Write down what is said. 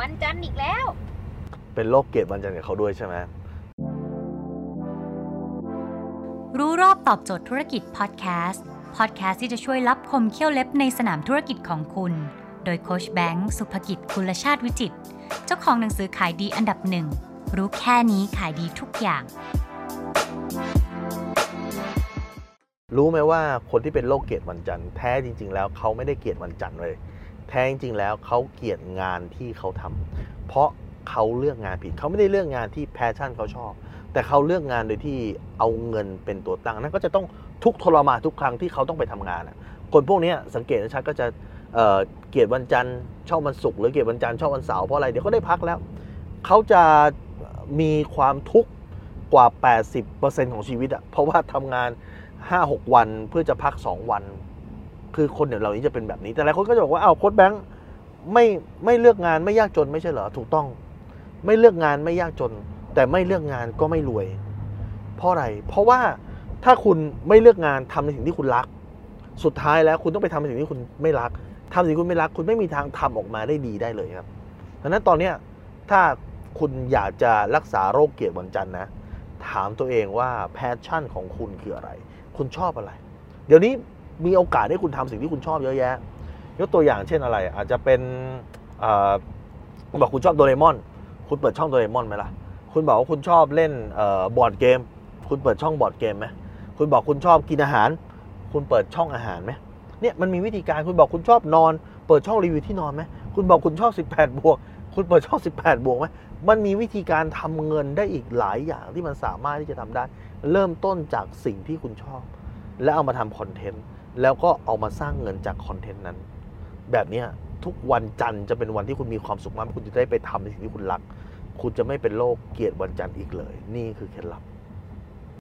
วันจันทร์อีกแล้ว เป็นโรคเกลียดวันจันทร์กับเขาด้วยใช่ไหมรู้รอบตอบโจทย์ธุรกิจพอดแคสต์พอดแคสต์ที่จะช่วยรับคมเขี้ยวเล็บในสนามธุรกิจของคุณ โดยโคชแบงค์สุภกิจคุลชาติวิจิตรเจ้าของหนังสือขายดีอันดับหนึ่ง รู้แค่นี้ขายดีทุกอย่าง รู้ไหมว่าคนที่เป็นโรคเกลียดวันจันทร์แท้จริง ๆ แล้วเขาไม่ได้เกลียดวันจันทร์เลย แท้จริงแล้วเขาเกลียดงานที่เขาทำเพราะเขาเลือกงานผิดเขาไม่ได้เลือกงานที่แพชชั่นเขาชอบ แต่เขาเลือกงานโดยที่เอาเงินเป็นตัวตั้งนั่นก็จะต้องทุกทรมานทุกครั้งที่เขาต้องไปทำงานคนพวกนี้สังเกตนะชัดก็จะเเกลียดวันจันทร์ชอบวันศุกร์หรือเกลียดวันจันทร์ชอบวันเสาร์เพราะอะไรเดี๋ยวเขาได้พักแล้วเขาจะมีความทุกข์กว่า 80%ของชีวิตอะเพราะว่าทำงาน 5-6 วันเพื่อจะพัก 2 วัน คือคนเดี๋ยวเหล่านี้จะเป็นแบบนี้ แต่หลายคนก็จะบอกว่าอ้าวโค้ดแบงค์ไม่ไม่เลือกงานไม่ยากจนไม่ใช่เหรอถูกต้อง ไม่เลือกงานไม่ยากจน แต่ไม่เลือกงานก็ไม่รวย เพราะอะไร เพราะว่าถ้าคุณไม่เลือกงานทำในสิ่งที่คุณรัก สุดท้ายแล้วคุณต้องไปทำในสิ่งที่คุณไม่รักทำสิ่งที่คุณไม่รัก คุณไม่มีทางทำออกมาได้ดีได้เลยครับดังนั้นตอนเนี้ยถ้าคุณอยากจะรักษาโรคเกลียดวันจันทร์นะ ถามตัวเองว่าแพชชั่นของคุณคืออะไร คุณชอบอะไร เดี๋ยวนี้ มีโอกาสให้คุณทำสิ่งที่คุณชอบเยอะแยะ ยกตัวอย่างเช่นอะไร อาจจะเป็นอบอกคุณชอบโดเรมอน คุณเปิดช่องโดเรมอนไหมล่ะ คุณบอกว่าคุณชอบเล่นอบอร์ดเกม คุณเปิดช่องบอร์ดเกมไหมคุณบอกคุณชอบกินอาหาร คุณเปิดช่องอาหารไหมเนี่ยมันมีวิธีการคุณบอกคุณชอบนอน เปิดช่องรีวิวที่นอนไหมคุณบอกคุณชอบ 18 บวก คุณเปิดช่อง 18 บวกไหมมันมีวิธีการทำเงินได้อีกหลายอย่างที่มันสามารถที่จะทำได้ เริ่มต้นจากสิ่งที่คุณชอบ แล้วเอามาทำคอนเทนต์ แล้วก็เอามาสร้างเงินจากคอนเทนต์นั้น แบบนี้ทุกวันจันทร์จะเป็นวันที่คุณมีความสุขมาก คุณจะได้ไปทำในสิ่งที่คุณรัก คุณจะไม่เป็นโรคเกลียดวันจันทร์อีกเลย นี่คือเคล็ดลับ